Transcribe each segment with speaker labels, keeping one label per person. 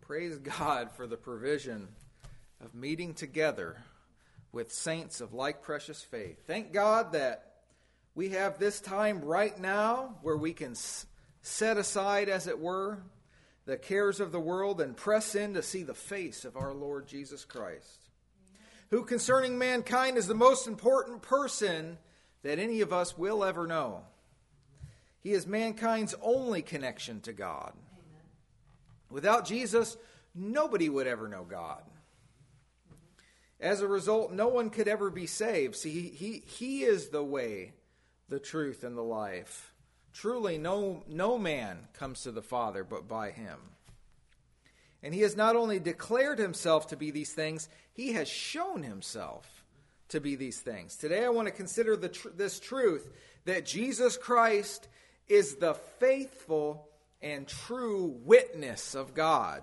Speaker 1: Praise God for the provision of meeting together with saints of like precious faith. Thank God that we have this time right now where we can set aside, as it were, the cares of the world and press in to see the face of our Lord Jesus Christ, who concerning mankind is the most important person that any of us will ever know. He is mankind's only connection to God. Without Jesus, nobody would ever know God. As a result, no one could ever be saved. See, he, he is the way, the truth, and the life. Truly, no, no man comes to the Father but by him. And he has not only declared himself to be these things, he has shown himself to be these things. Today, I want to consider tr- this truth that Jesus Christ is the faithful and true witness of God.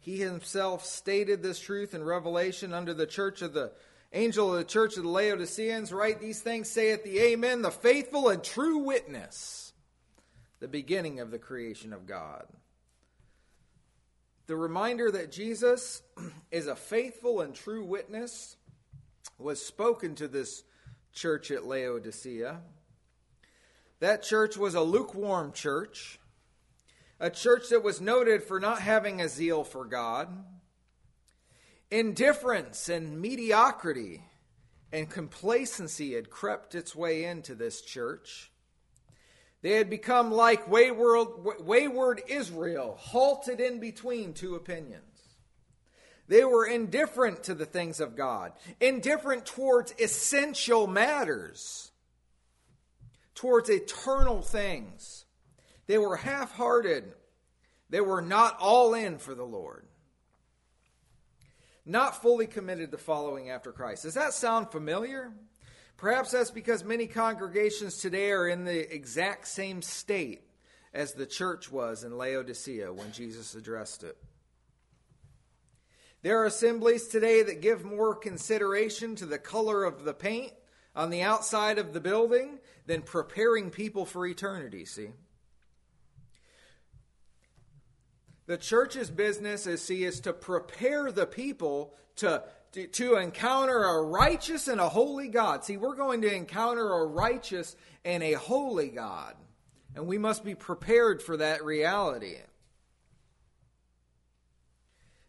Speaker 1: He himself stated this truth in Revelation under the church of the angel of the church of the Laodiceans. Write these things, saith the Amen, the faithful and true witness, the beginning of the creation of God. The reminder that Jesus is a faithful and true witness was spoken to this church at Laodicea. That church was a lukewarm church, a church that was noted for not having a zeal for God. Indifference and mediocrity and complacency had crept its way into this church. They had become like wayward, wayward Israel, halted in between two opinions. They were indifferent to the things of God, indifferent towards essential matters towards eternal things. They were half hearted. They were not all in for the Lord. Not fully committed to following after Christ. Does that sound familiar? Perhaps that's because many congregations today are in the exact same state as the church was in Laodicea when Jesus addressed it. There are assemblies today that give more consideration to the color of the paint on the outside of the building than preparing people for eternity, see? The church's business is see is to prepare the people to, to, to encounter a righteous and a holy God. See, we're going to encounter a righteous and a holy God. And we must be prepared for that reality.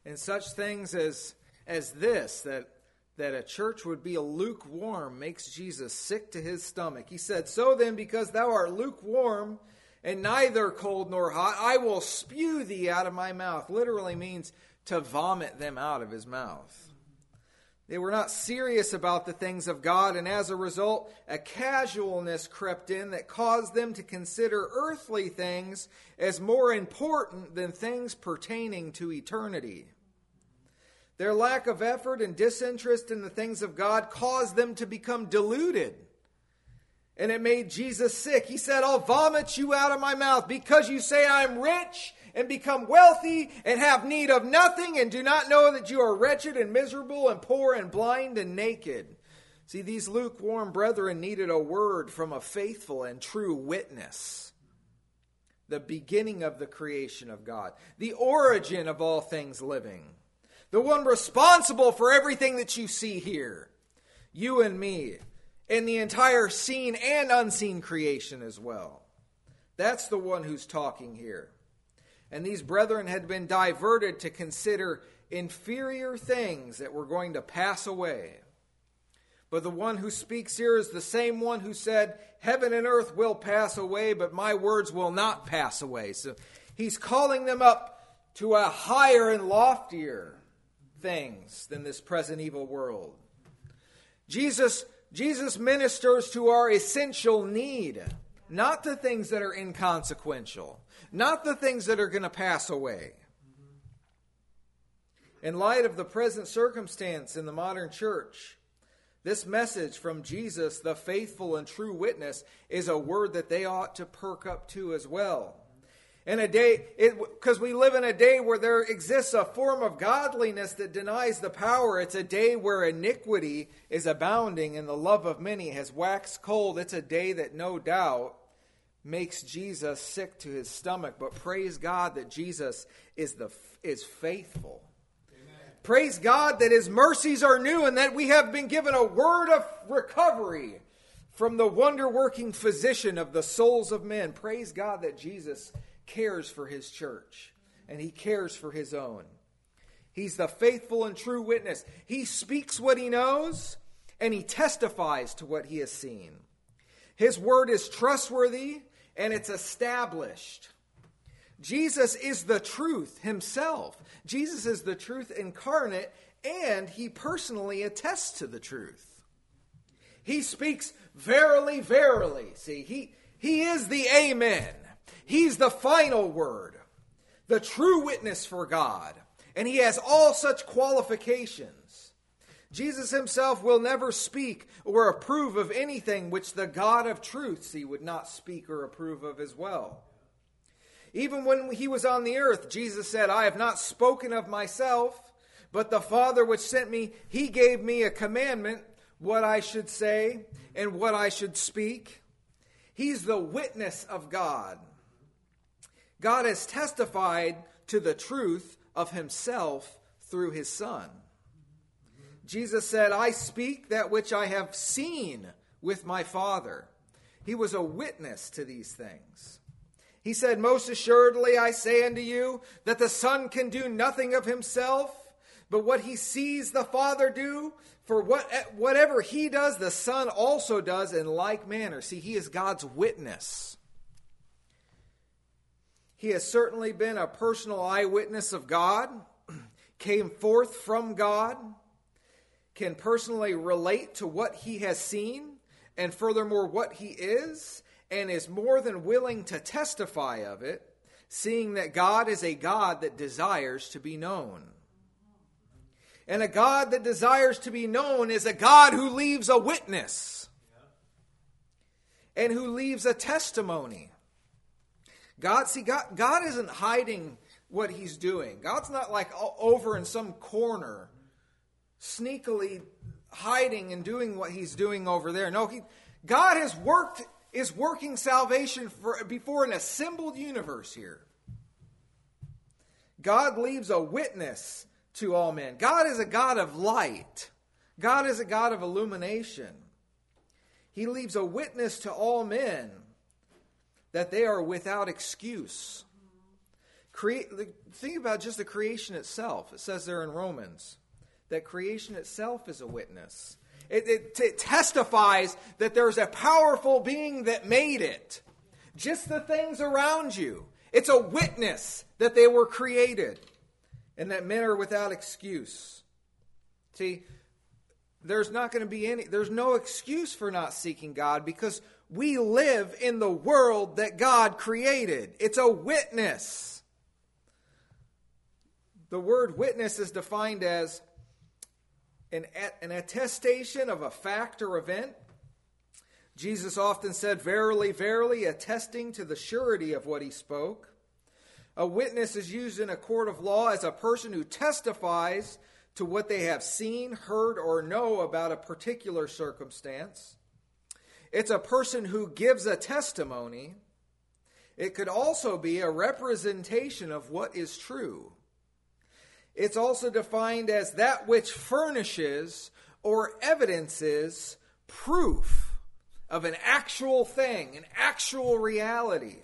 Speaker 1: And such things as as this that that a church would be a lukewarm makes Jesus sick to his stomach. He said, So then, because thou art lukewarm and neither cold nor hot, I will spew thee out of my mouth. Literally means to vomit them out of his mouth. They were not serious about the things of God, and as a result, a casualness crept in that caused them to consider earthly things as more important than things pertaining to eternity. Their lack of effort and disinterest in the things of God caused them to become deluded. And it made Jesus sick. He said, I'll vomit you out of my mouth because you say I'm rich and become wealthy and have need of nothing and do not know that you are wretched and miserable and poor and blind and naked. See, these lukewarm brethren needed a word from a faithful and true witness. The beginning of the creation of God, the origin of all things living the one responsible for everything that you see here, you and me, and the entire seen and unseen creation as well. That's the one who's talking here. And these brethren had been diverted to consider inferior things that were going to pass away. But the one who speaks here is the same one who said, Heaven and earth will pass away, but my words will not pass away. So he's calling them up to a higher and loftier things than this present evil world. Jesus, Jesus ministers to our essential need, not the things that are inconsequential, not the things that are going to pass away. In light of the present circumstance in the modern church, this message from Jesus, the faithful and true witness, is a word that they ought to perk up to as well in a day because we live in a day where there exists a form of godliness that denies the power it's a day where iniquity is abounding and the love of many has waxed cold it's a day that no doubt makes Jesus sick to his stomach, but praise God that Jesus is the is faithful. Amen. Praise God that his mercies are new and that we have been given a word of recovery from the wonder working physician of the souls of men. Praise God that Jesus cares for his church and he cares for his own. He's the faithful and true witness. He speaks what he knows and he testifies to what he has seen. His word is trustworthy and it's established. Jesus is the truth himself. Jesus is the truth incarnate, and he personally attests to the truth. He speaks verily, verily. See, he, he is the Amen. He's the final word, the true witness for God, and he has all such qualifications. Jesus himself will never speak or approve of anything which the God of truths he would not speak or approve of as well. Even when he was on the earth, Jesus said, I have not spoken of myself, but the Father which sent me, he gave me a commandment what I should say and what I should speak. He's the witness of God. God has testified to the truth of himself through his Son. Jesus said, I speak that which I have seen with my Father. He was a witness to these things. He said, Most assuredly I say unto you that the Son can do nothing of himself, but what he sees the Father do, for what, whatever he does, the Son also does in like manner. See, he is God's witness. He has certainly been a personal eyewitness of God, came forth from God can personally relate to what he has seen and furthermore what he is and is more than willing to testify of it, seeing that God is a God that desires to be known. And a God that desires to be known is a God who leaves a witness and who leaves a testimony. God, see, God, God isn't hiding what he's doing. God's not like over in some corner sneakily hiding and doing what he's doing over there. No, he, God has worked is working salvation for before an assembled universe here. God leaves a witness to all men. God is a God of light. God is a God of illumination. He leaves a witness to all men that they are without excuse. Create, think about just the creation itself. It says there in Romans that creation itself is a witness. It, it, it, testifies that there's a powerful being that made it. Just the things around you. It's a witness that they were created and that men are without excuse. See, there's not going to be any, there's no excuse for not seeking God because we live in the world that God created. It's a witness. The word witness is defined as an, an attestation of a fact or event. Jesus often said, Verily, verily, attesting to the surety of what he spoke. A witness is used in a court of law as a person who testifies to what they have seen, heard, or know about a particular circumstance. It's a person who gives a testimony. It could also be a representation of what is true. It's also defined as that which furnishes or evidences proof of an actual thing, an actual reality.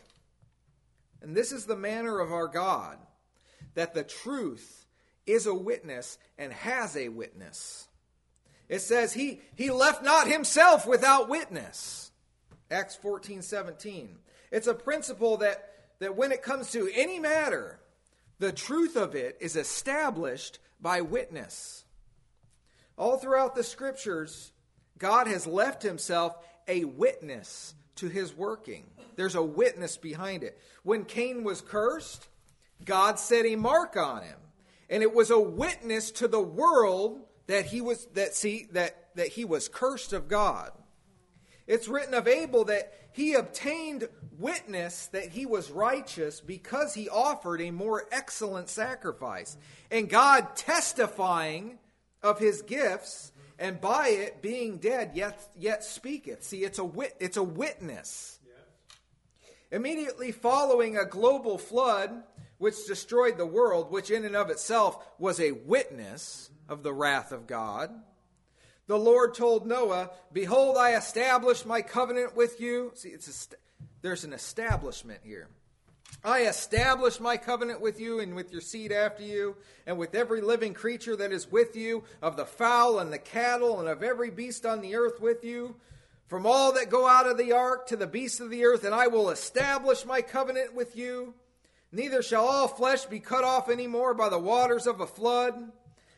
Speaker 1: And this is the manner of our God, that the truth is a witness and has a witness. It says he, he left not himself without witness. Acts 14, 17. It's a principle that, that when it comes to any matter, the truth of it is established by witness. All throughout the scriptures, God has left himself a witness to his working. There's a witness behind it. When Cain was cursed, God set a mark on him. And it was a witness to the world that he was that see that, that he was cursed of God. It's written of Abel that he obtained witness that he was righteous because he offered a more excellent sacrifice. And God testifying of his gifts, and by it being dead, yet, yet speaketh. See, it's a, wit, it's a witness. Immediately following a global flood, which destroyed the world, which in and of itself was a witness of the wrath of God, the Lord told Noah, Behold, I establish my covenant with you. See, it's a, there's an establishment here. I establish my covenant with you and with your seed after you, and with every living creature that is with you, of the fowl and the cattle, and of every beast on the earth with you, from all that go out of the ark to the beasts of the earth, and I will establish my covenant with you. Neither shall all flesh be cut off any more by the waters of a flood,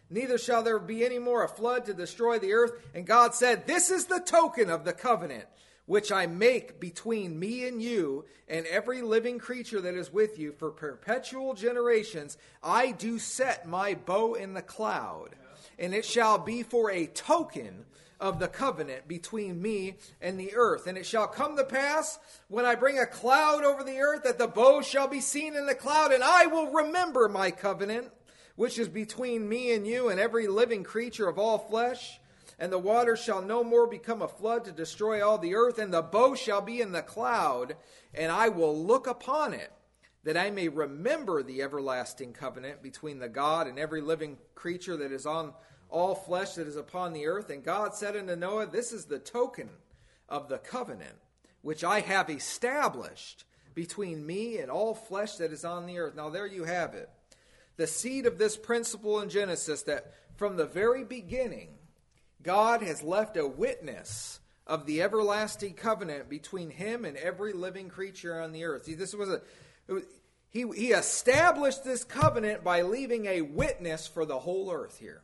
Speaker 1: neither shall there be any more a flood to destroy the earth. And God said, This is the token of the covenant which I make between me and you and every living creature that is with you for perpetual generations. I do set my bow in the cloud, and it shall be for a token of the covenant between me and the earth. And it shall come to pass when I bring a cloud over the earth that the bow shall be seen in the cloud, and I will remember my covenant, which is between me and you and every living creature of all flesh. And the water shall no more become a flood to destroy all the earth, and the bow shall be in the cloud, and I will look upon it, that I may remember the everlasting covenant between the God and every living creature that is on all flesh that is upon the earth. And God said unto Noah, This is the token of the covenant which I have established between me and all flesh that is on the earth. Now, there you have it. The seed of this principle in Genesis that from the very beginning, God has left a witness of the everlasting covenant between him and every living creature on the earth. See, this was a. He, he established this covenant by leaving a witness for the whole earth here.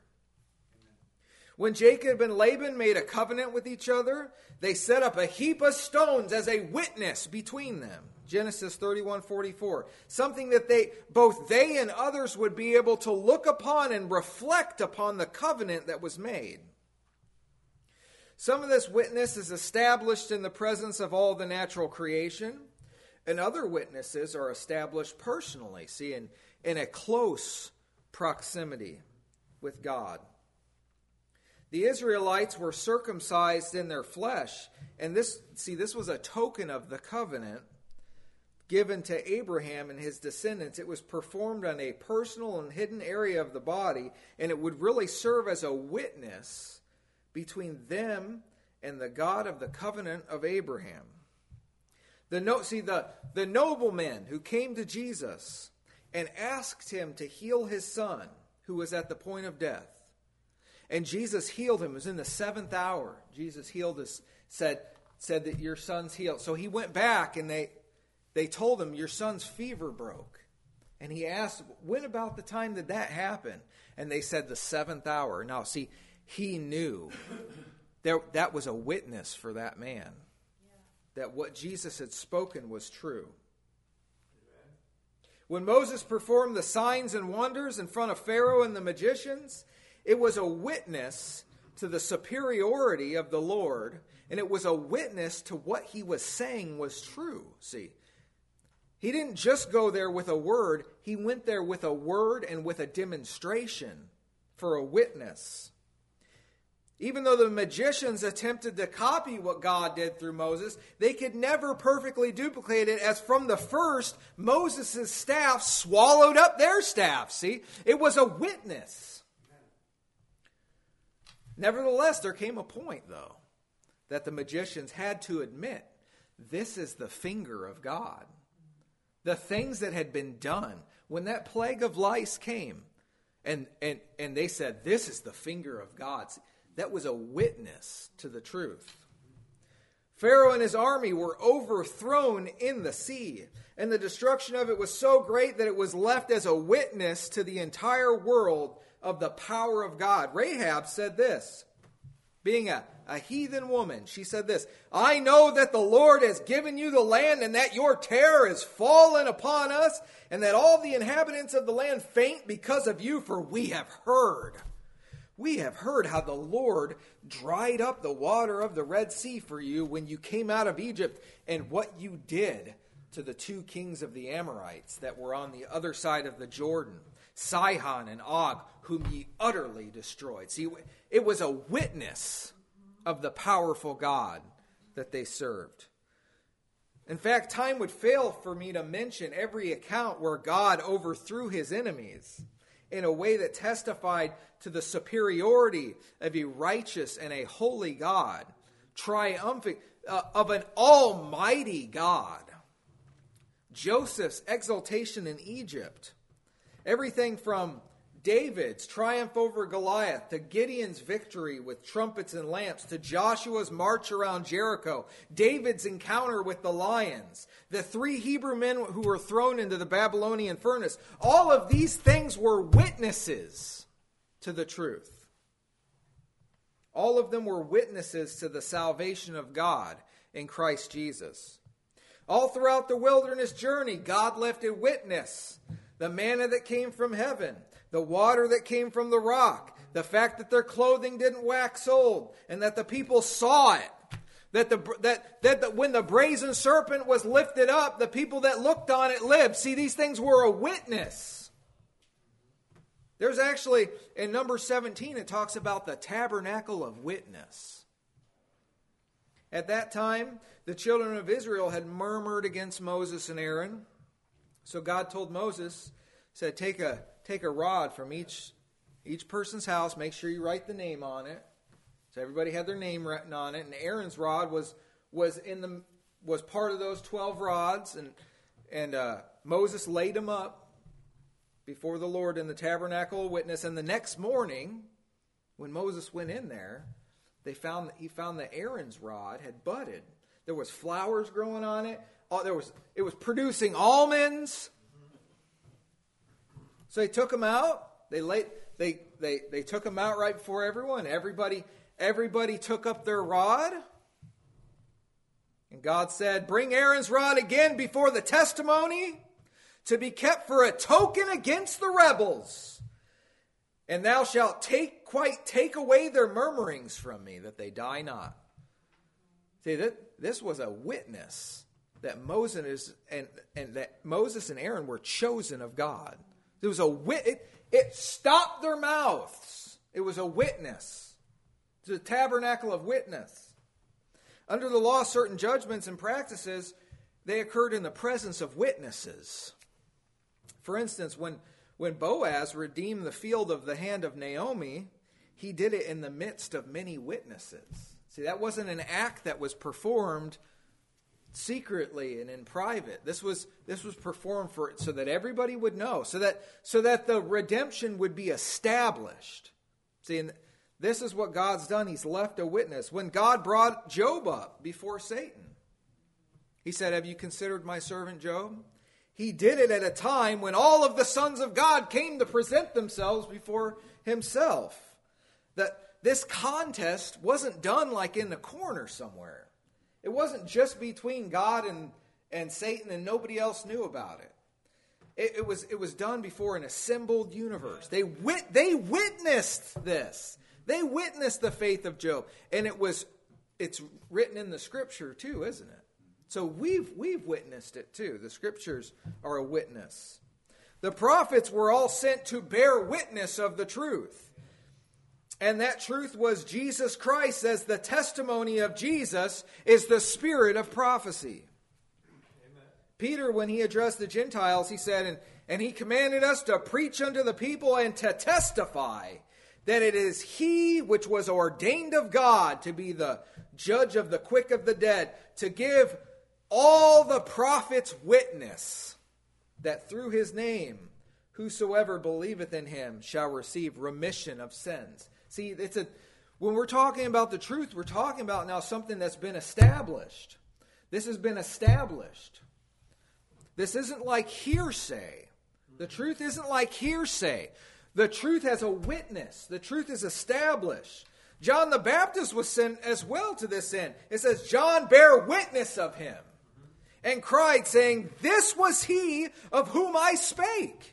Speaker 1: When Jacob and Laban made a covenant with each other, they set up a heap of stones as a witness between them. Genesis 31 44. Something that they, both they and others would be able to look upon and reflect upon the covenant that was made. Some of this witness is established in the presence of all the natural creation, and other witnesses are established personally, see, in, in a close proximity with God. The Israelites were circumcised in their flesh, and this see this was a token of the covenant given to Abraham and his descendants. It was performed on a personal and hidden area of the body, and it would really serve as a witness between them and the God of the covenant of Abraham. The no, see the, the nobleman who came to Jesus and asked him to heal his son who was at the point of death and Jesus healed him. It was in the seventh hour. Jesus healed us, said, said that your son's healed. So he went back and they, they told him, Your son's fever broke. And he asked, When about the time did that happen? And they said, The seventh hour. Now, see, he knew there, that was a witness for that man, that what Jesus had spoken was true. When Moses performed the signs and wonders in front of Pharaoh and the magicians, it was a witness to the superiority of the Lord, and it was a witness to what he was saying was true. See, he didn't just go there with a word, he went there with a word and with a demonstration for a witness. Even though the magicians attempted to copy what God did through Moses, they could never perfectly duplicate it, as from the first, Moses' staff swallowed up their staff. See, it was a witness. Nevertheless, there came a point, though, that the magicians had to admit this is the finger of God. The things that had been done when that plague of lice came, and, and, and they said, This is the finger of God. That was a witness to the truth. Pharaoh and his army were overthrown in the sea, and the destruction of it was so great that it was left as a witness to the entire world of the power of God. Rahab said this, being a, a heathen woman, she said this I know that the Lord has given you the land, and that your terror is fallen upon us, and that all the inhabitants of the land faint because of you, for we have heard. We have heard how the Lord dried up the water of the Red Sea for you when you came out of Egypt, and what you did to the two kings of the Amorites that were on the other side of the Jordan, Sihon and Og, whom ye utterly destroyed. See, it was a witness of the powerful God that they served. In fact, time would fail for me to mention every account where God overthrew his enemies in a way that testified to the superiority of a righteous and a holy God, triumphant uh, of an almighty God. Joseph's exaltation in Egypt, everything from David's triumph over Goliath, to Gideon's victory with trumpets and lamps, to Joshua's march around Jericho, David's encounter with the lions, the three Hebrew men who were thrown into the Babylonian furnace, all of these things were witnesses to the truth. All of them were witnesses to the salvation of God in Christ Jesus. All throughout the wilderness journey, God left a witness. The manna that came from heaven, the water that came from the rock, the fact that their clothing didn't wax old, and that the people saw it. That, the, that, that the, when the brazen serpent was lifted up, the people that looked on it lived. See, these things were a witness. There's actually, in number 17, it talks about the tabernacle of witness. At that time, the children of Israel had murmured against Moses and Aaron. So God told Moses, said, Take a take a rod from each each person's house. Make sure you write the name on it. So everybody had their name written on it. And Aaron's rod was was in the was part of those twelve rods, and and uh, Moses laid them up before the Lord in the tabernacle witness. And the next morning, when Moses went in there, they found he found that Aaron's rod had budded. There was flowers growing on it. Oh, there was it was producing almonds. So they took him out. They laid, they, they, they took him out right before everyone. Everybody, everybody took up their rod. And God said, Bring Aaron's rod again before the testimony to be kept for a token against the rebels. And thou shalt take quite take away their murmurings from me, that they die not. See, that this was a witness that Moses and, and that Moses and Aaron were chosen of God. There was a wit. It, it stopped their mouths. It was a witness. It's a tabernacle of witness. Under the law, certain judgments and practices they occurred in the presence of witnesses. For instance, when when Boaz redeemed the field of the hand of Naomi, he did it in the midst of many witnesses. See, that wasn't an act that was performed secretly and in private. This was this was performed for so that everybody would know, so that so that the redemption would be established. See, and this is what God's done. He's left a witness. When God brought Job up before Satan, he said, "Have you considered my servant Job?" He did it at a time when all of the sons of God came to present themselves before himself. That this contest wasn't done like in the corner somewhere. It wasn't just between God and, and Satan and nobody else knew about it. It, it, was, it was done before an assembled universe. They, wit, they witnessed this. They witnessed the faith of Job. And it was it's written in the scripture too, isn't it? So we've we've witnessed it too. The scriptures are a witness. The prophets were all sent to bear witness of the truth. And that truth was Jesus Christ, as the testimony of Jesus is the spirit of prophecy. Amen. Peter, when he addressed the Gentiles, he said, and, and he commanded us to preach unto the people and to testify that it is he which was ordained of God to be the judge of the quick of the dead, to give all the prophets witness that through his name whosoever believeth in him shall receive remission of sins. See, it's a when we're talking about the truth, we're talking about now something that's been established. This has been established. This isn't like hearsay. The truth isn't like hearsay. The truth has a witness. The truth is established. John the Baptist was sent as well to this end. It says, John bare witness of him and cried, saying, This was he of whom I spake.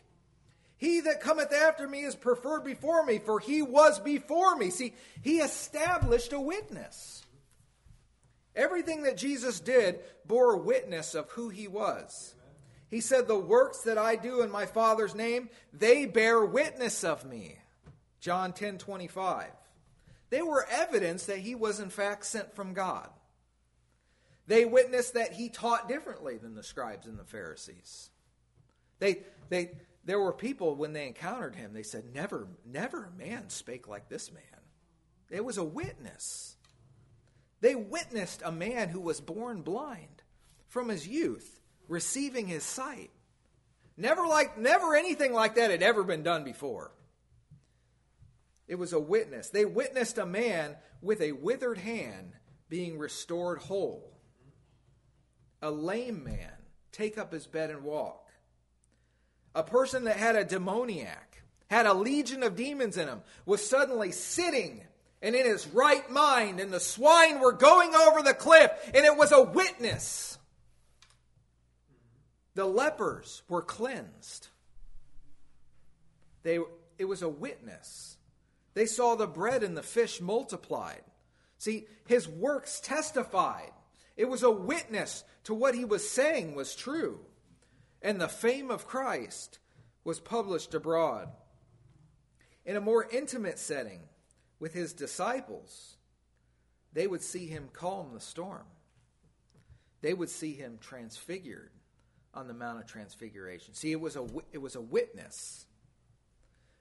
Speaker 1: He that cometh after me is preferred before me, for he was before me. See, he established a witness. Everything that Jesus did bore witness of who he was. He said, The works that I do in my Father's name, they bear witness of me. John 10 25. They were evidence that he was in fact sent from God. They witnessed that he taught differently than the scribes and the Pharisees. They, they, there were people when they encountered him, they said, Never, never a man spake like this man. It was a witness. They witnessed a man who was born blind from his youth receiving his sight. Never like never anything like that had ever been done before. It was a witness. They witnessed a man with a withered hand being restored whole. A lame man take up his bed and walk. A person that had a demoniac, had a legion of demons in him, was suddenly sitting and in his right mind, and the swine were going over the cliff, and it was a witness. The lepers were cleansed. They, it was a witness. They saw the bread and the fish multiplied. See, his works testified. It was a witness to what he was saying was true. And the fame of Christ was published abroad. In a more intimate setting, with his disciples, they would see him calm the storm. They would see him transfigured on the Mount of Transfiguration. See, it was a, it was a witness.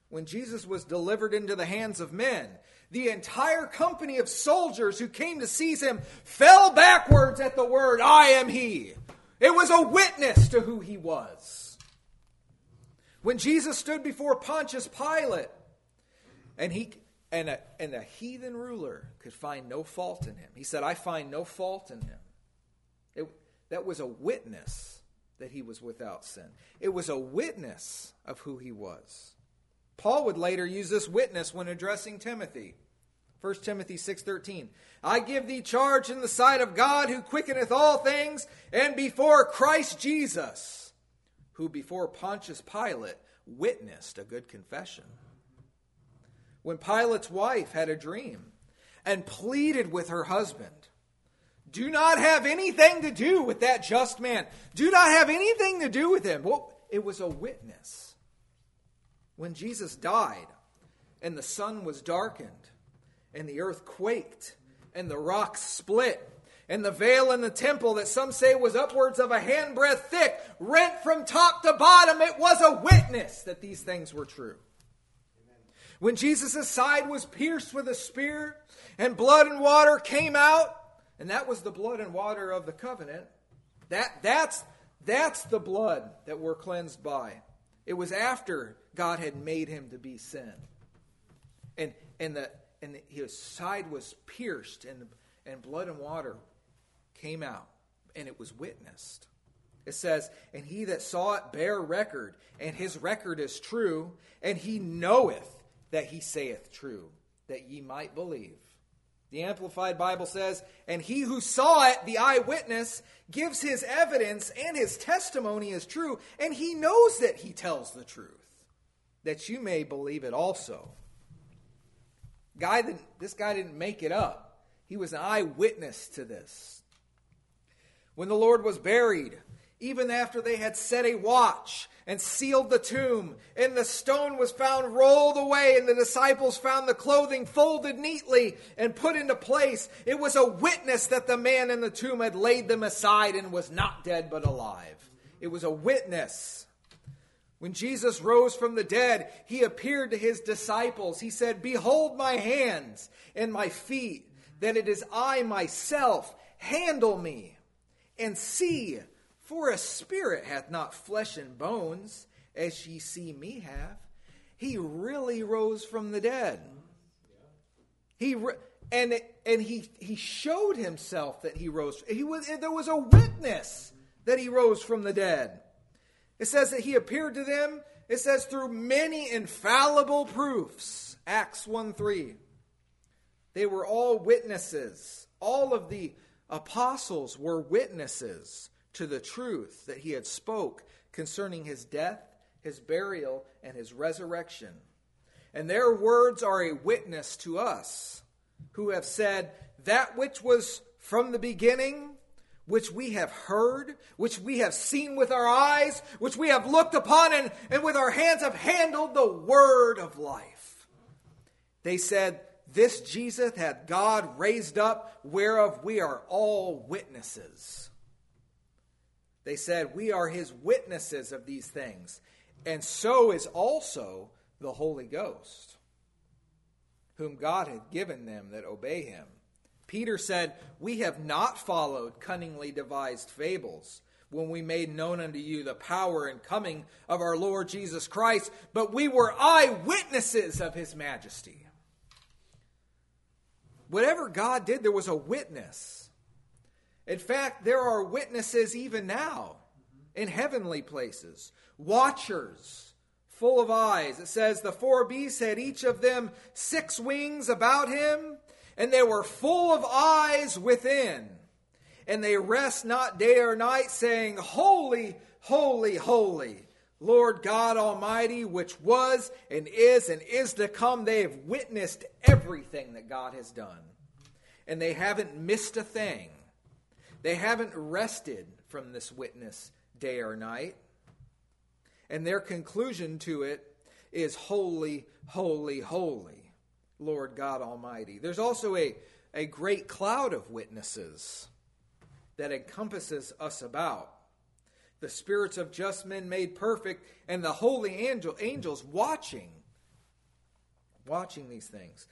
Speaker 1: When Jesus was delivered into the hands of men, the entire company of soldiers who came to seize him fell backwards at the word, I am he. It was a witness to who he was. When Jesus stood before Pontius Pilate, and he and a, and a heathen ruler could find no fault in him. He said, I find no fault in him. It, that was a witness that he was without sin. It was a witness of who he was. Paul would later use this witness when addressing Timothy. 1 Timothy 6:13 I give thee charge in the sight of God who quickeneth all things and before Christ Jesus who before Pontius Pilate witnessed a good confession when Pilate's wife had a dream and pleaded with her husband do not have anything to do with that just man. Do not have anything to do with him. Well, it was a witness. When Jesus died and the sun was darkened and the earth quaked and the rocks split and the veil in the temple that some say was upwards of a handbreadth thick rent from top to bottom, it was a witness that these things were true. When Jesus' side was pierced with a spear and blood and water came out, and that was the blood and water of the covenant, that, that's, that's the blood that we're cleansed by. It was after God had made him to be sin. And, and, the, and his side was pierced, and, and blood and water came out, and it was witnessed. It says, And he that saw it bare record, and his record is true, and he knoweth that he saith true, that ye might believe. The Amplified Bible says, And he who saw it, the eyewitness, gives his evidence and his testimony is true, and he knows that he tells the truth, that you may believe it also. Guy didn't, this guy didn't make it up. He was an eyewitness to this. When the Lord was buried, even after they had set a watch and sealed the tomb, and the stone was found rolled away, and the disciples found the clothing folded neatly and put into place. It was a witness that the man in the tomb had laid them aside and was not dead but alive. It was a witness. When Jesus rose from the dead, he appeared to his disciples. He said, Behold my hands and my feet, that it is I myself. Handle me and see for a spirit hath not flesh and bones, as ye see me have. He really rose from the dead. He and and he he showed himself that he rose. He was there was a witness that he rose from the dead. It says that he appeared to them. It says through many infallible proofs. Acts 1 3. They were all witnesses. All of the apostles were witnesses to the truth that he had spoke concerning his death, his burial, and his resurrection. And their words are a witness to us who have said, That which was from the beginning, which we have heard, which we have seen with our eyes, which we have looked upon, and, and with our hands have handled the word of life. They said, this Jesus hath God raised up, whereof we are all witnesses. They said, We are his witnesses of these things, and so is also the Holy Ghost, whom God hath given them that obey him. Peter said, We have not followed cunningly devised fables when we made known unto you the power and coming of our Lord Jesus Christ, but we were eyewitnesses of his majesty. Whatever God did, there was a witness. In fact, there are witnesses even now in heavenly places, watchers full of eyes. It says, The four beasts had each of them six wings about him, and they were full of eyes within and they rest not day or night, saying, Holy, holy, holy, Lord God Almighty, which was and is and is to come. They have witnessed everything that God has done, and they haven't missed a thing. They haven't rested from this witness day or night. And their conclusion to it is holy, holy, holy, Lord God Almighty. There's also a, a great cloud of witnesses that encompasses us about. The spirits of just men made perfect, and the holy angel, angels watching, watching these things.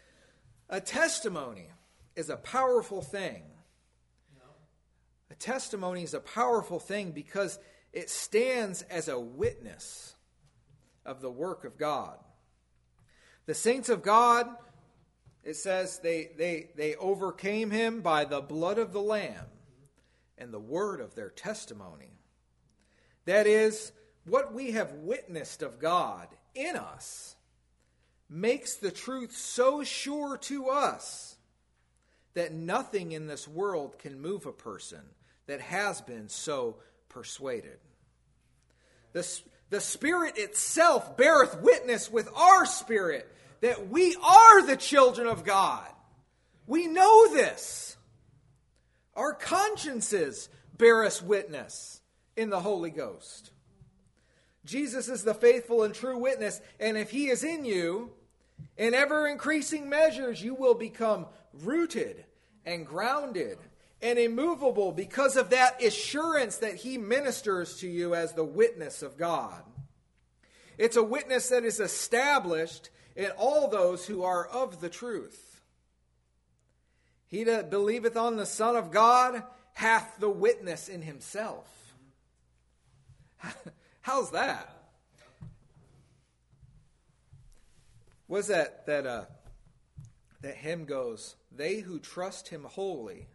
Speaker 1: A testimony is a powerful thing. A testimony is a powerful thing because it stands as a witness of the work of God. The saints of God, it says they, they, they overcame him by the blood of the Lamb and the word of their testimony. That is, what we have witnessed of God in us makes the truth so sure to us that nothing in this world can move a person that has been so persuaded. The, the Spirit itself beareth witness with our spirit that we are the children of God. We know this. Our consciences bear us witness in the Holy Ghost. Jesus is the faithful and true witness, and if he is in you, in ever increasing measures, you will become rooted and grounded and immovable because of that assurance that he ministers to you as the witness of God. It's a witness that is established in all those who are of the truth. He that believeth on the Son of God hath the witness in himself. How's that? Was that that uh, that hymn goes? They who trust Him wholly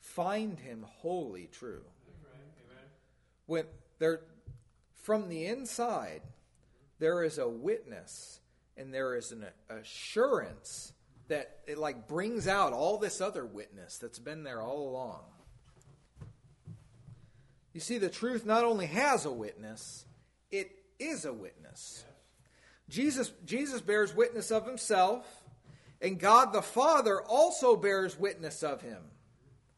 Speaker 1: find Him wholly true. When there, from the inside, there is a witness and there is an assurance that it like brings out all this other witness that's been there all along. You see, the truth not only has a witness, it is a witness. Jesus, Jesus bears witness of himself, and God the Father also bears witness of him.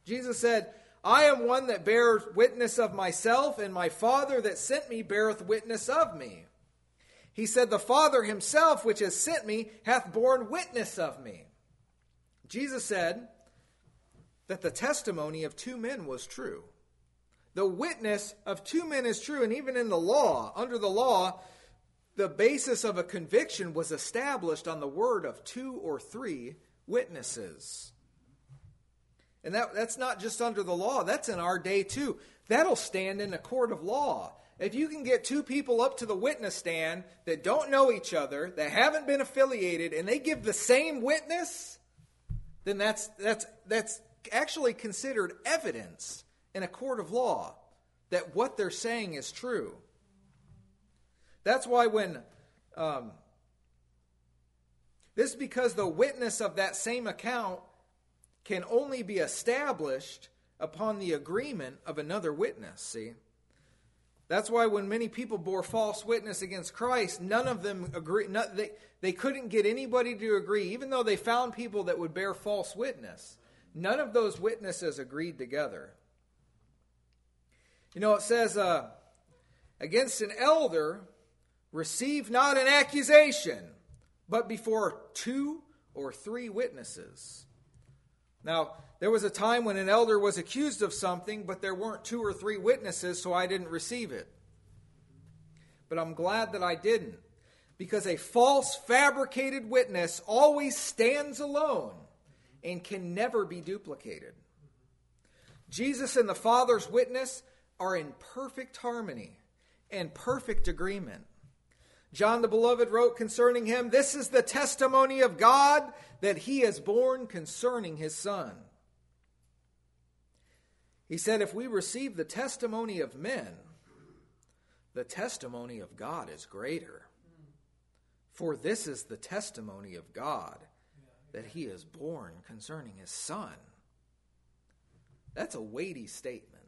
Speaker 1: Jesus said, I am one that bears witness of myself, and my Father that sent me beareth witness of me. He said, The Father himself, which has sent me, hath borne witness of me. Jesus said that the testimony of two men was true. The witness of two men is true, and even in the law, under the law, the basis of a conviction was established on the word of two or three witnesses. And that, that's not just under the law, that's in our day too. That'll stand in a court of law. If you can get two people up to the witness stand that don't know each other, that haven't been affiliated, and they give the same witness, then that's, that's, that's actually considered evidence in a court of law that what they're saying is true. That's why when. Um, this is because the witness of that same account can only be established upon the agreement of another witness, see? That's why when many people bore false witness against Christ, none of them agree. they, they couldn't get anybody to agree, even though they found people that would bear false witness. None of those witnesses agreed together. You know, it says, uh, against an elder, receive not an accusation, but before two or three witnesses. Now, there was a time when an elder was accused of something, but there weren't two or three witnesses, so I didn't receive it. But I'm glad that I didn't, because a false, fabricated witness always stands alone and can never be duplicated. Jesus and the Father's witness are in perfect harmony and perfect agreement. John the Beloved wrote concerning him, This is the testimony of God that he has borne concerning his Son. He said, If we receive the testimony of men, the testimony of God is greater. For this is the testimony of God that he is borne concerning his Son. That's a weighty statement.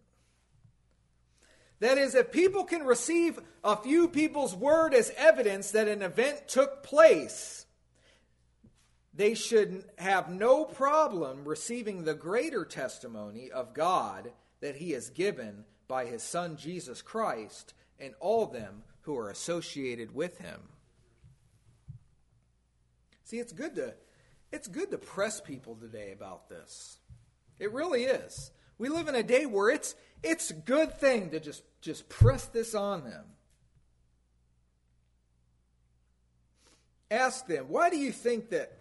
Speaker 1: That is, if people can receive a few people's word as evidence that an event took place, they should have no problem receiving the greater testimony of God that He has given by His Son Jesus Christ and all them who are associated with Him. See, it's good to it's good to press people today about this. It really is. We live in a day where it's it's a good thing to just, just press this on them. Ask them, why do you think that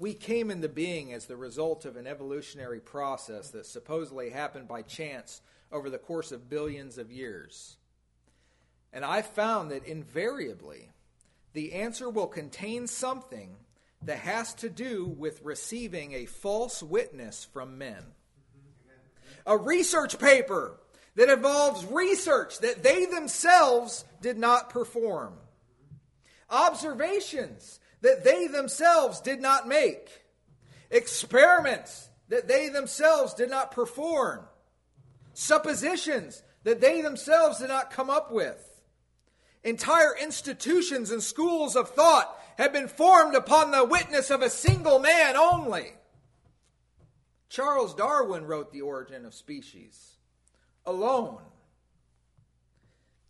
Speaker 1: we came into being as the result of an evolutionary process that supposedly happened by chance over the course of billions of years? And I found that invariably the answer will contain something that has to do with receiving a false witness from men. A research paper that involves research that they themselves did not perform, observations that they themselves did not make, experiments that they themselves did not perform, suppositions that they themselves did not come up with. Entire institutions and schools of thought have been formed upon the witness of a single man only. Charles Darwin wrote The Origin of Species alone.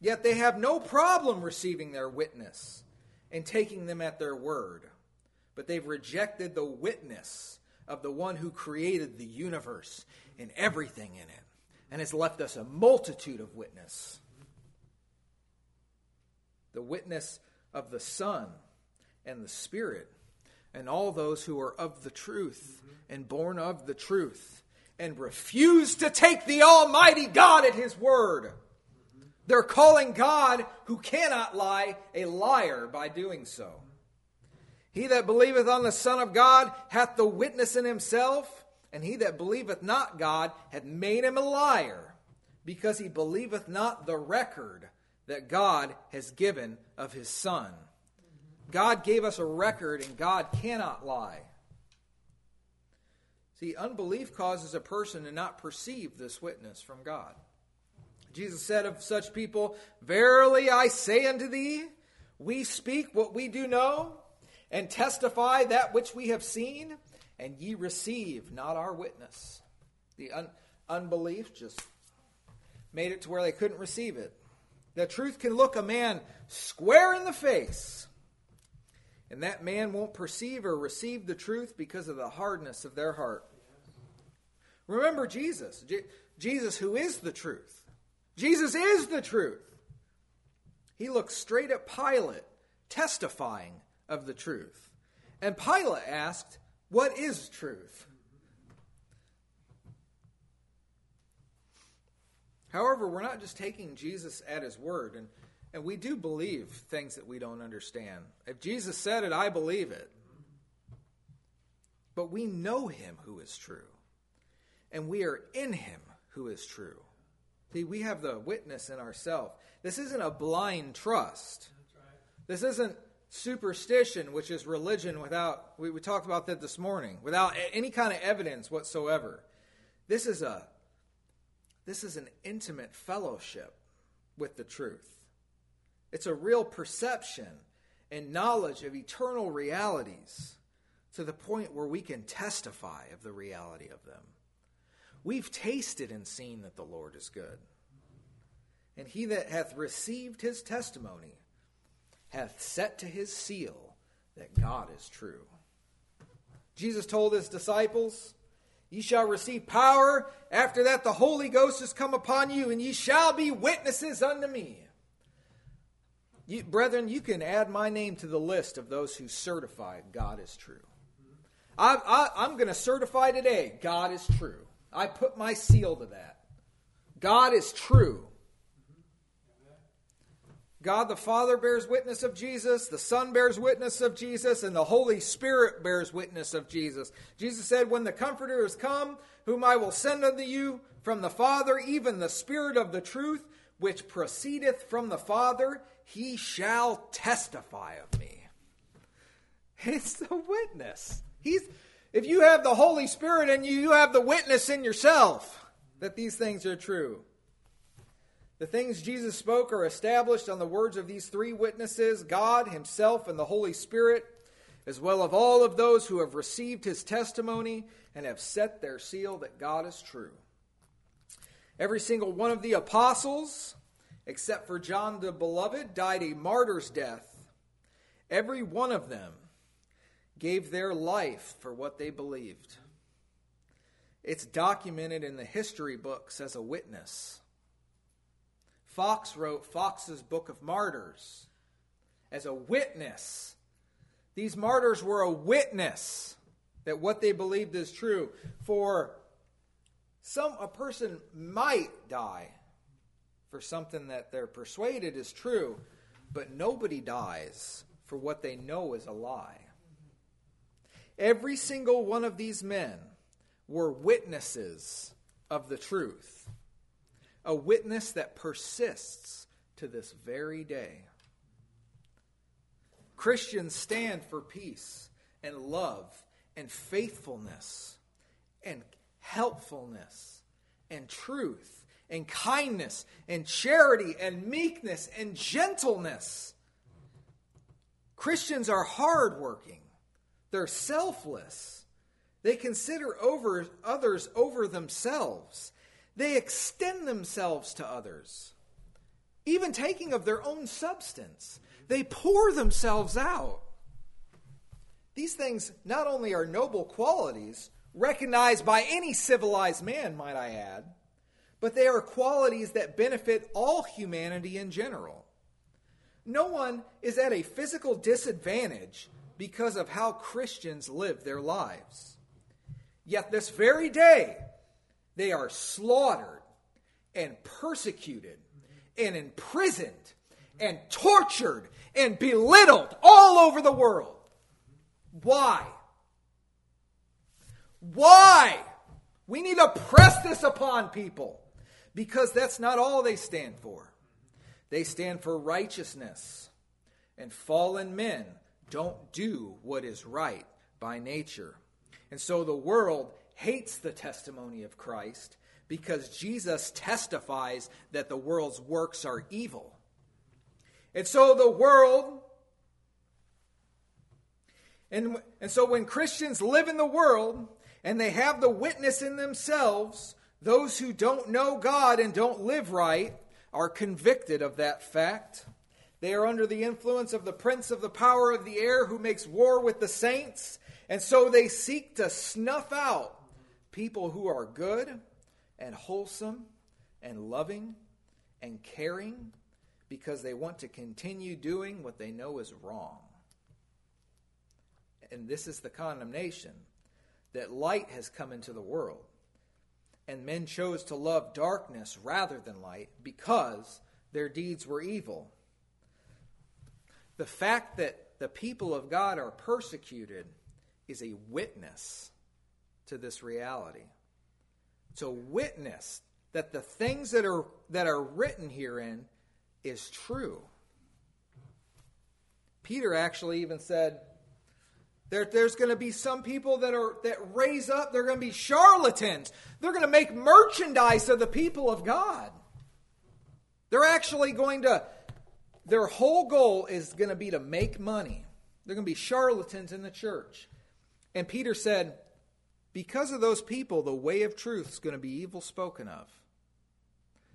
Speaker 1: Yet they have no problem receiving their witness and taking them at their word. But they've rejected the witness of the one who created the universe and everything in it and has left us a multitude of witness. The witness of the Son and the Spirit and all those who are of the truth and born of the truth and refuse to take the Almighty God at His word. They're calling God, who cannot lie, a liar by doing so. He that believeth on the Son of God hath the witness in himself, and he that believeth not God hath made him a liar, because he believeth not the record that God has given of his Son. God gave us a record, and God cannot lie. See, unbelief causes a person to not perceive this witness from God. Jesus said of such people, Verily I say unto thee, we speak what we do know, and testify that which we have seen, and ye receive not our witness. The un- unbelief just made it to where they couldn't receive it. The truth can look a man square in the face, and that man won't perceive or receive the truth because of the hardness of their heart. Remember Jesus, Je- Jesus who is the truth. Jesus is the truth. He looks straight at Pilate, testifying of the truth. And Pilate asked, What is truth? However, we're not just taking Jesus at his word, and, and we do believe things that we don't understand. If Jesus said it, I believe it. But we know him who is true and we are in him who is true. See, we have the witness in ourselves. This isn't a blind trust. This isn't superstition, which is religion without, we, we talked about that this morning, without any kind of evidence whatsoever. This is a this is an intimate fellowship with the truth. It's a real perception and knowledge of eternal realities to the point where we can testify of the reality of them. We've tasted and seen that the Lord is good. And he that hath received his testimony hath set to his seal that God is true. Jesus told his disciples, Ye shall receive power. After that, the Holy Ghost has come upon you, and ye shall be witnesses unto me. You, brethren, you can add my name to the list of those who certify God is true. I, I, I'm going to certify today God is true. I put my seal to that. God is true. God the Father bears witness of Jesus, the Son bears witness of Jesus, and the Holy Spirit bears witness of Jesus. Jesus said, When the Comforter is come, whom I will send unto you from the Father, even the Spirit of the truth, which proceedeth from the Father, he shall testify of me. It's the witness. He's, if you have the Holy Spirit in you, you have the witness in yourself that these things are true. The things Jesus spoke are established on the words of these three witnesses God, Himself, and the Holy Spirit, as well as all of those who have received His testimony and have set their seal that God is true. Every single one of the apostles, except for John the Beloved, died a martyr's death. Every one of them gave their life for what they believed. It's documented in the history books as a witness. Foxe wrote Foxe's Book of Martyrs as a witness. These martyrs were a witness that what they believed is true. For some a person might die for something that they're persuaded is true, but nobody dies for what they know is a lie. Every single one of these men were witnesses of the truth a witness that persists to this very day. Christians stand for peace and love and faithfulness and helpfulness and truth and kindness and charity and meekness and gentleness. Christians are hardworking. They're selfless. They consider over others over themselves. They extend themselves to others, even taking of their own substance. They pour themselves out. These things not only are noble qualities, recognized by any civilized man, might I add, but they are qualities that benefit all humanity in general. No one is at a physical disadvantage because of how Christians live their lives. Yet, this very day, they are slaughtered and persecuted and imprisoned and tortured and belittled all over the world. Why? Why? We need to press this upon people because that's not all they stand for. They stand for righteousness, and fallen men don't do what is right by nature. And so the world hates the testimony of Christ because Jesus testifies that the world's works are evil. And so the world, and, and so when Christians live in the world and they have the witness in themselves, those who don't know God and don't live right are convicted of that fact. They are under the influence of the prince of the power of the air who makes war with the saints, and so they seek to snuff out people who are good and wholesome and loving and caring because they want to continue doing what they know is wrong. And this is the condemnation that light has come into the world. And men chose to love darkness rather than light because their deeds were evil. The fact that the people of God are persecuted is a witness to this reality. To witness that the things that are that are written herein is true. Peter actually even said there, there's going to be some people that are that raise up. They're going to be charlatans. They're going to make merchandise of the people of God. They're actually going to. Their whole goal is going to be to make money. They're going to be charlatans in the church. And Peter said, because of those people, the way of truth is going to be evil spoken of.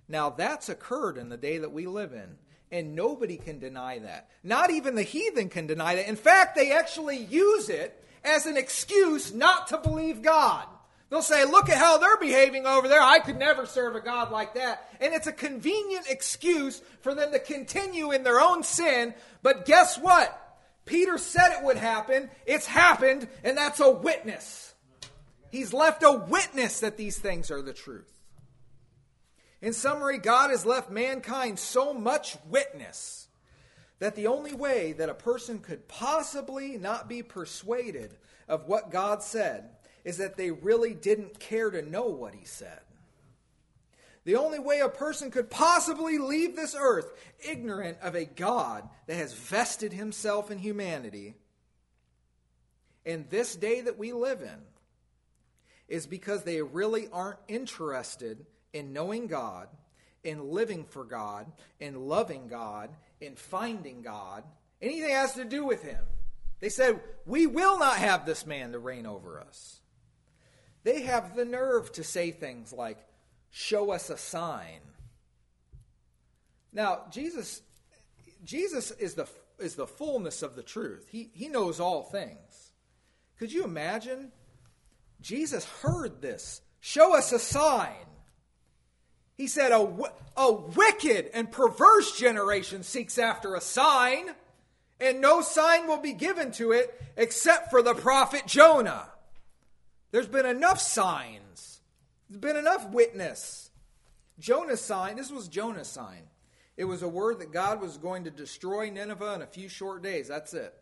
Speaker 1: Now, that's occurred in the day that we live in, And nobody can deny that. Not even the heathen can deny that. In fact, they actually use it as an excuse not to believe God. They'll say, look at how they're behaving over there. I could never serve a God like that. And it's a convenient excuse for them to continue in their own sin. But guess what? Peter said it would happen. It's happened, and that's a witness. He's left a witness that these things are the truth. In summary, God has left mankind so much witness that the only way that a person could possibly not be persuaded of what God said is that they really didn't care to know what He said. The only way a person could possibly leave this earth ignorant of a God that has vested himself in humanity in this day that we live in is because they really aren't interested in knowing God, in living for God, in loving God, in finding God, anything has to do with Him. They said, We will not have this man to reign over us. They have the nerve to say things like, Show us a sign. Now, Jesus, Jesus is the, is the fullness of the truth. He, he knows all things. Could you imagine? Jesus heard this. Show us a sign. He said, a, a wicked and perverse generation seeks after a sign, and no sign will be given to it except for the prophet Jonah. There's been enough signs, there's been enough witness. Jonah's sign, this was Jonah's sign. It was a word that God was going to destroy Nineveh in a few short days. That's it.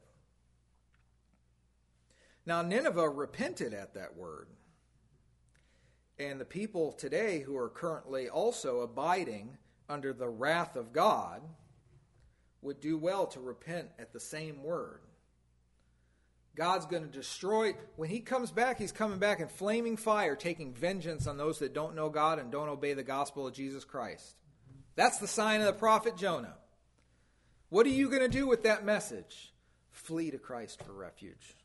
Speaker 1: Now, Nineveh repented at that word. And the people today who are currently also abiding under the wrath of God would do well to repent at the same word. God's going to destroy. When he comes back, he's coming back in flaming fire, taking vengeance on those that don't know God and don't obey the gospel of Jesus Christ. That's the sign of the prophet Jonah. What are you going to do with that message? Flee to Christ for refuge.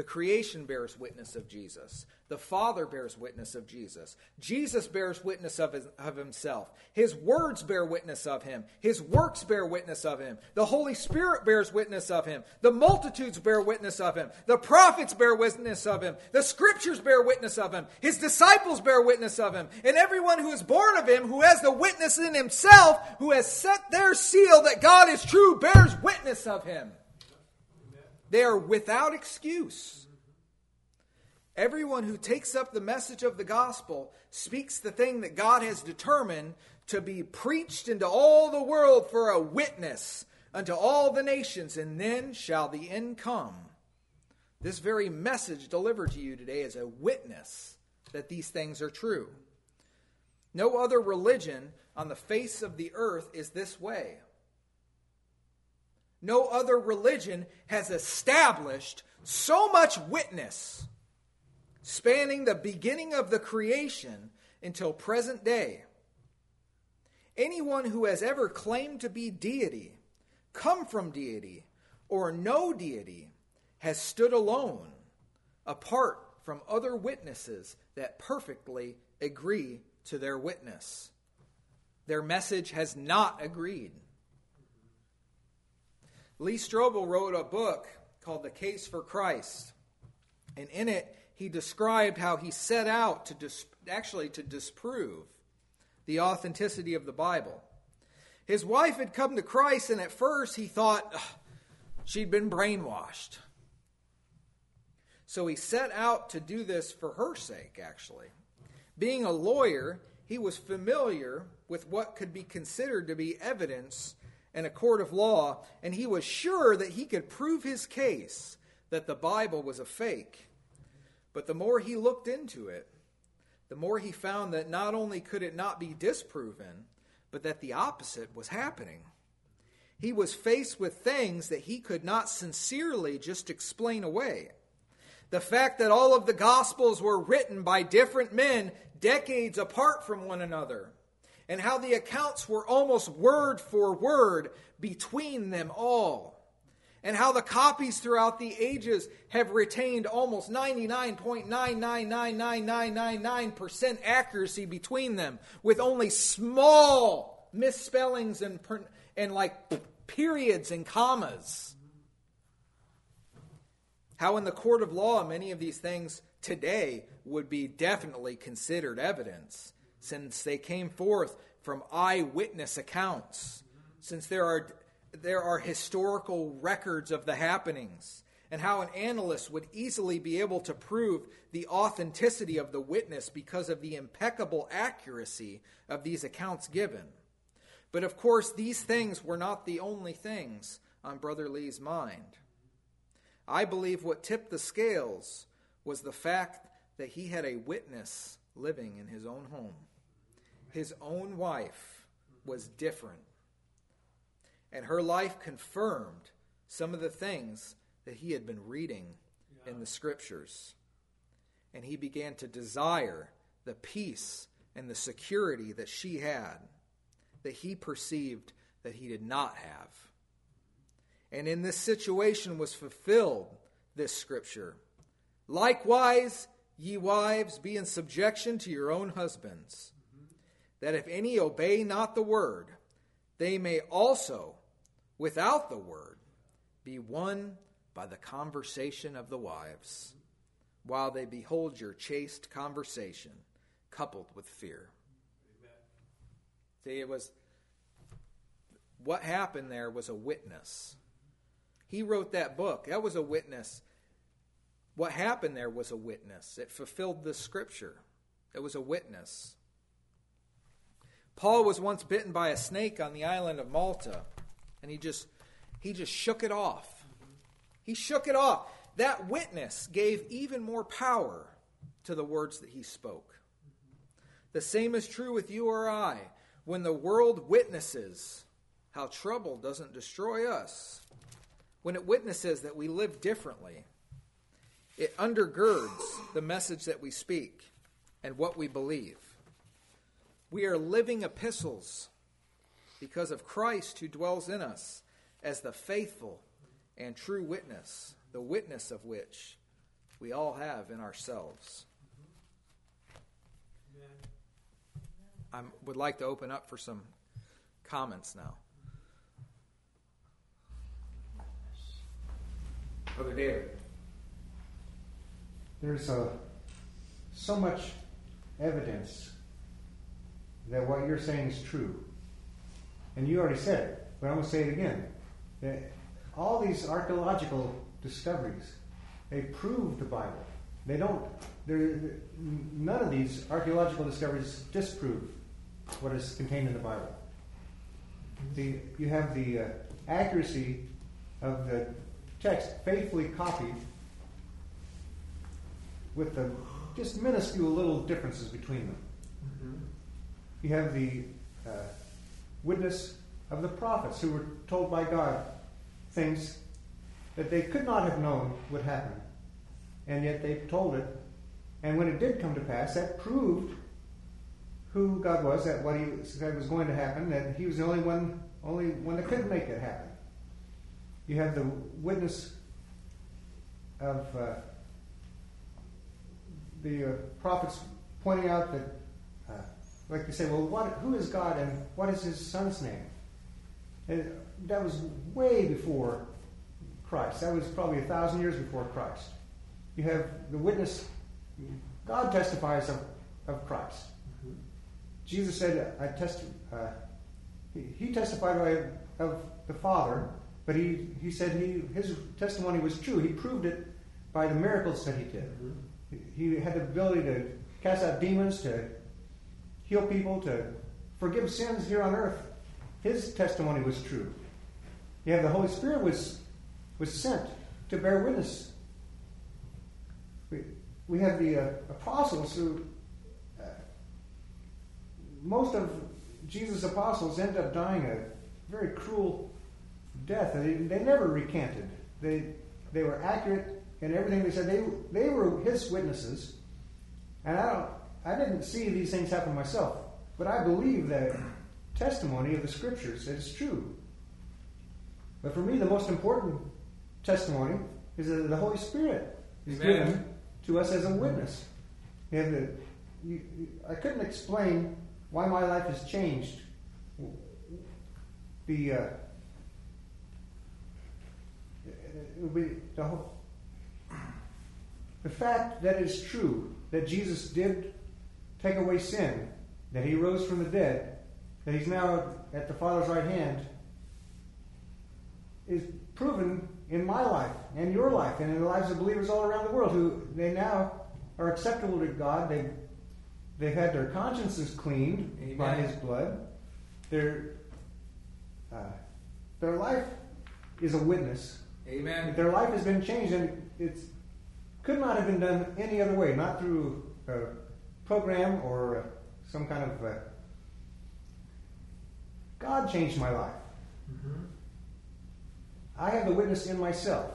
Speaker 1: The creation bears witness of Jesus. The Father bears witness of Jesus. Jesus bears witness of, his, of himself. His words bear witness of him. His works bear witness of him. The Holy Spirit bears witness of him. The multitudes bear witness of him. The prophets bear witness of him. The scriptures bear witness of him. His disciples bear witness of him. And everyone who is born of him, who has the witness in himself, who has set their seal that God is true, bears witness of him. They are without excuse. Everyone who takes up the message of the gospel speaks the thing that God has determined to be preached into all the world for a witness unto all the nations, and then shall the end come. This very message delivered to you today is a witness that these things are true. No other religion on the face of the earth is this way. No other religion has established so much witness, spanning the beginning of the creation until present day. Anyone who has ever claimed to be deity, come from deity, or no deity has stood alone, apart from other witnesses that perfectly agree to their witness. Their message has not agreed. Lee Strobel wrote a book called The Case for Christ. And in it, he described how he set out to dis- actually to disprove the authenticity of the Bible. His wife had come to Christ, and at first he thought she'd been brainwashed. So he set out to do this for her sake, actually. Being a lawyer, he was familiar with what could be considered to be evidence in a court of law, and he was sure that he could prove his case that the Bible was a fake. But the more he looked into it, the more he found that not only could it not be disproven, but that the opposite was happening. He was faced with things that he could not sincerely just explain away. The fact that all of the Gospels were written by different men decades apart from one another and how the accounts were almost word for word between them all, and how the copies throughout the ages have retained almost 99.9999999% accuracy between them, with only small misspellings and, and like periods and commas. How in the court of law, many of these things today would be definitely considered evidence, since they came forth from eyewitness accounts, since there are, there are historical records of the happenings, and how an analyst would easily be able to prove the authenticity of the witness because of the impeccable accuracy of these accounts given. But of course, these things were not the only things on Brother Lee's mind. I believe what tipped the scales was the fact that he had a witness living in his own home. His own wife was different. And her life confirmed some of the things that he had been reading yeah. in the scriptures. And he began to desire the peace and the security that she had, that he perceived that he did not have. And in this situation was fulfilled this scripture. Likewise, ye wives, be in subjection to your own husbands, that if any obey not the word, they may also, without the word, be won by the conversation of the wives, while they behold your chaste conversation coupled with fear. Amen. See, it was what happened there was a witness. He wrote that book. That was a witness. What happened there was a witness. It fulfilled the scripture. It was a witness. Paul was once bitten by a snake on the island of Malta, and he just he just shook it off. He shook it off. That witness gave even more power to the words that he spoke. The same is true with you or I. When the world witnesses how trouble doesn't destroy us, when it witnesses that we live differently, it undergirds the message that we speak and what we believe. We are living epistles because of Christ who dwells in us as the faithful and true witness, the witness of which we all have in ourselves. I would like to open up for some comments now. Brother David.
Speaker 2: There's a, so much evidence that what you're saying is true. And you already said it, but I'm going to say it again. That all these archaeological discoveries, they prove the Bible. They don't, none of these archaeological discoveries disprove what is contained in the Bible. The, you have the uh, accuracy of the text faithfully copied with the just minuscule little differences between them. Mm-hmm. You have the uh, witness of the prophets who were told by God things that they could not have known would happen, and yet they told it. And when it did come to pass, that proved who God was, that what He said was going to happen, that He was the only one, only one that could make it happen. You have the witness of uh, the uh, prophets pointing out that, like they say, well, what, who is God and what is His Son's name? And that was way before Christ. That was probably a thousand years before Christ. You have the witness. God testifies of, of Christ. Mm-hmm. Jesus said, "I test." Uh, he, he, testified of the Father, but he, he said he, his testimony was true. He proved it by the miracles that he did. Mm-hmm. He had the ability to cast out demons, to heal people, to forgive sins here on earth. His testimony was true. You have the Holy Spirit was was sent to bear witness. We, we have the uh, apostles who uh, most of Jesus' apostles end up dying a very cruel death. They, they never recanted. They, they were accurate in everything they said. They, they were his witnesses. And I, don't, I didn't see these things happen myself. But I believe that testimony of the scriptures that is true. But for me, the most important testimony is that the Holy Spirit is Amen. given to us as a witness. And the, you, I couldn't explain why my life has changed the uh, it would be the whole, the fact that it's true that Jesus did take away sin, that he rose from the dead, that he's now at the Father's right hand, is proven in my life and your life and in the lives of believers all around the world who they now are acceptable to God. They've, they've had their consciences cleaned
Speaker 1: Amen.
Speaker 2: by his blood. Their, uh, their life is a witness.
Speaker 1: Amen.
Speaker 2: Their life has been changed, and it could not have been done any other way, not through a program or uh, some kind of. Uh, God changed my life. I have the witness in myself.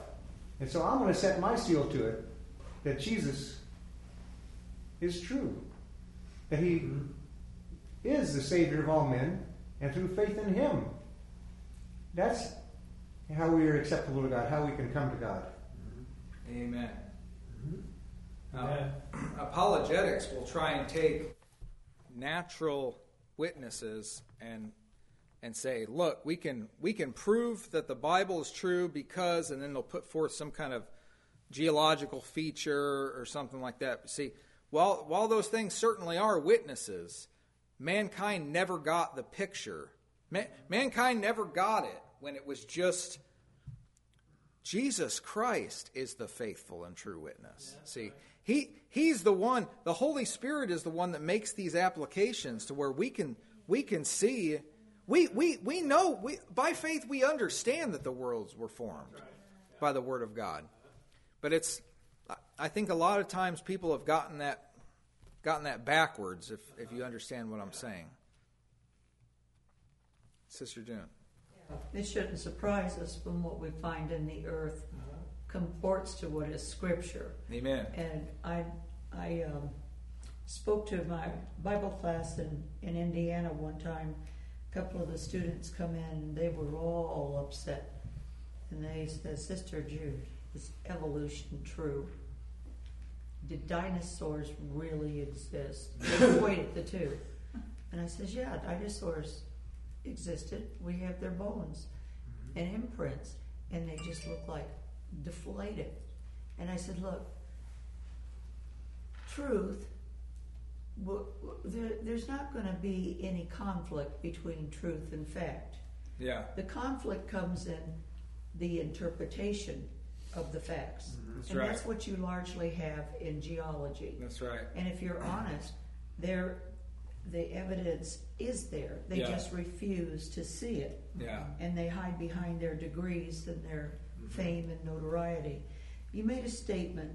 Speaker 2: And so I'm going to set my seal to it that Jesus is true. That he is the Savior of all men, and through faith in him. That's how we are acceptable to God, how we can come to God.
Speaker 1: Amen. Uh, now, apologetics will try and take natural witnesses and and say, look, we can we can prove that the Bible is true because, and then they'll put forth some kind of geological feature or something like that. But see, while while those things certainly are witnesses, mankind never got the picture. Man, mankind never got it when it was just Jesus Christ is the faithful and true witness. See, he he's the one, the Holy Spirit is the one that makes these applications to where we can we can see we we we know we by faith we understand that the worlds were formed by the word of God. But it's I think a lot of times people have gotten that gotten that backwards if if you understand what I'm saying. Sister June.
Speaker 3: It shouldn't surprise us from what we find in the earth comports to what is Scripture.
Speaker 1: Amen.
Speaker 3: And I, I um, spoke to my Bible class in, in Indiana one time. A couple of the students come in and they were all upset. And they said, Sister Jude, is evolution true? Did dinosaurs really exist? They equated the two. And I says, Yeah, dinosaurs existed. We have their bones and imprints, and they just look like deflated. And I said, Look, truth, w- w- there, there's not going to be any conflict between truth and fact.
Speaker 1: Yeah.
Speaker 3: The conflict comes in the interpretation of the facts. Mm-hmm.
Speaker 1: That's
Speaker 3: and
Speaker 1: right.
Speaker 3: that's what you largely have in geology.
Speaker 1: That's right.
Speaker 3: And if you're honest, there, the evidence is there. They
Speaker 1: Yeah.
Speaker 3: just refuse to see it,
Speaker 1: Yeah.
Speaker 3: and they hide behind their degrees and their fame and notoriety. You made a statement.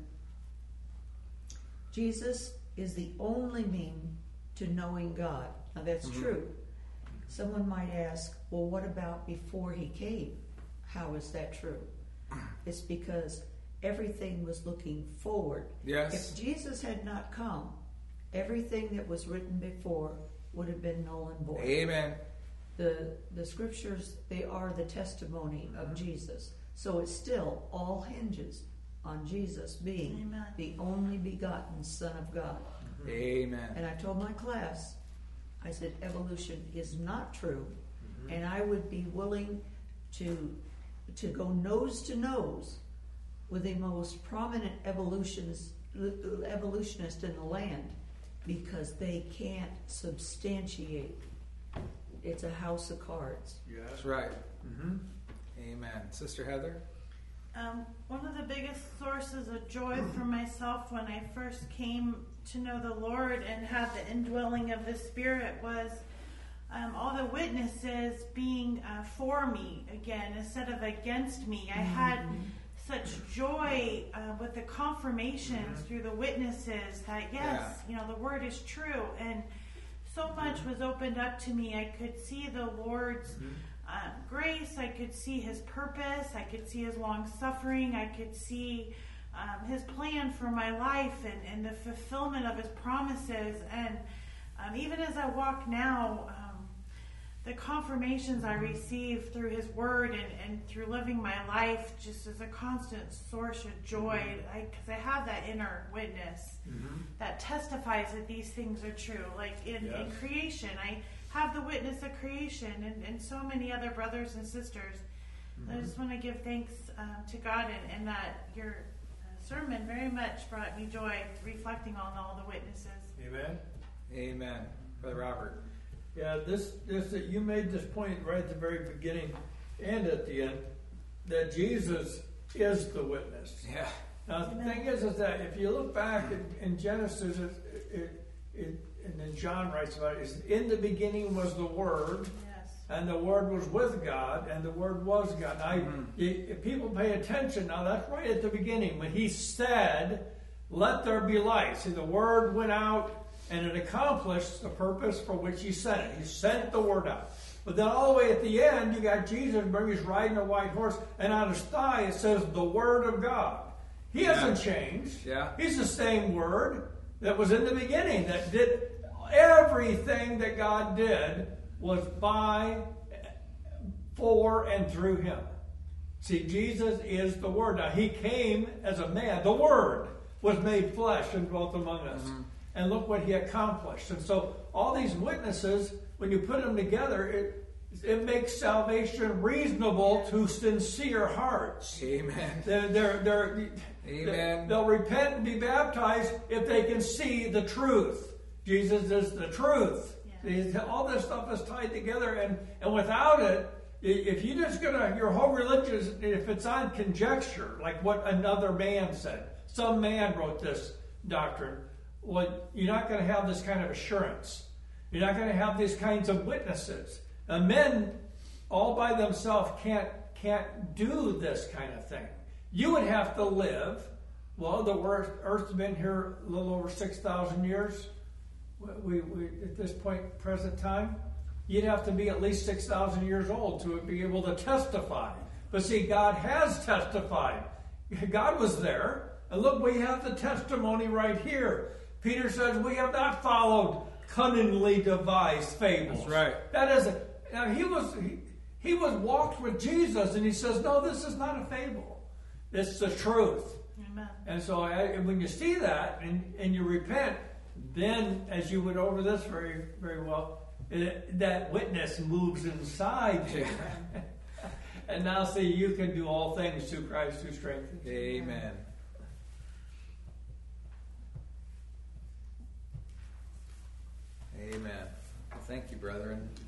Speaker 3: Jesus is the only mean to knowing God. Now that's
Speaker 1: Mhm.
Speaker 3: true. Someone might ask, well, what about before he came? How is that true? It's because everything was looking forward.
Speaker 1: Yes.
Speaker 3: If Jesus had not come, everything that was written before would have been null and void.
Speaker 1: Amen.
Speaker 3: The the scriptures they are the testimony of Jesus. So it still all hinges on Jesus being
Speaker 4: Amen.
Speaker 3: the only begotten Son of God.
Speaker 1: Amen.
Speaker 3: And I told my class, I said evolution is not true, and I would be willing to to go nose to nose with the most prominent evolutionist evolutionist in the land because they can't substantiate. It's a house of cards.
Speaker 1: That's right. Mm-hmm. Amen. Sister Heather?
Speaker 4: Um, one of the biggest sources of joy for myself when I first came to know the Lord and had the indwelling of the Spirit was um, all the witnesses being uh, for me again instead of against me. I had such joy uh, with the confirmations through the witnesses that yes, you know, the word is true and so much was opened up to me. I could see the Lord's um, grace. I could see His purpose. I could see His long suffering. I could see um, His plan for my life and, and the fulfillment of His promises. And um, even as I walk now, um, the confirmations I receive through His Word and, and through living my life just is a constant source of joy because I, have that inner witness that testifies that these things are true. Like in, in creation, I have the witness of creation and, and so many other brothers and sisters. I just want to give thanks um, to God and, and that your uh, sermon very much brought me joy, reflecting on all the witnesses.
Speaker 5: Amen.
Speaker 1: Amen. Brother Robert.
Speaker 5: Yeah, this this you made this point right at the very beginning and at the end that Jesus is the witness.
Speaker 1: Yeah.
Speaker 5: Now the thing is, is that if you look back in, in Genesis, it, it, it, and then John writes about it, is in the beginning was the Word,
Speaker 4: Yes.
Speaker 5: and the Word was with God, and the Word was God. Now,
Speaker 1: Mhm.
Speaker 5: you- if people pay attention, now that's right at the beginning when He said, "Let there be light." See, the Word went out, and it accomplished the purpose for which He sent it. He sent the Word out. But then all the way at the end, you got Jesus, where He's riding a white horse, and on His thigh it says, "The Word of God." He hasn't changed.
Speaker 1: Yeah.
Speaker 5: He's the same Word that was in the beginning that did everything that God did was by, for, and through Him. See, Jesus is the Word. Now, He came as a man. The Word was made flesh and dwelt among us. Mm-hmm. And look what He accomplished. And so, all these witnesses, when you put them together, it it makes salvation reasonable to sincere hearts.
Speaker 1: Amen.
Speaker 5: They're, they're, they're,
Speaker 1: Amen.
Speaker 5: They'll repent and be baptized if they can see the truth. Jesus is the truth.
Speaker 4: Yeah.
Speaker 5: All this stuff is tied together, and, and without it, if you just gonna your whole religion, is- if it's on conjecture, like what another man said, some man wrote this doctrine, well, you're not going to have this kind of assurance. You're not going to have these kinds of witnesses. And men, all by themselves, can't can't do this kind of thing. You would have to live. Well, the Earth, Earth's been here a little over six thousand years. We, we at this point, present time, you'd have to be at least six thousand years old to be able to testify. But see, God has testified. God was there, and look, we have the testimony right here. Peter says we have not followed cunningly devised fables.
Speaker 1: That's right.
Speaker 5: That isn't. Now he was he, he was walked with Jesus, and he says, "No, this is not a fable. It's the truth."
Speaker 4: Amen.
Speaker 5: And so, I, when you see that and, and you repent, then, as you went over this very very well, it, that witness moves inside you. and now, see, you can do all things through Christ who strengthens you.
Speaker 1: Amen. Amen. Thank you, brethren.
Speaker 5: Thank you.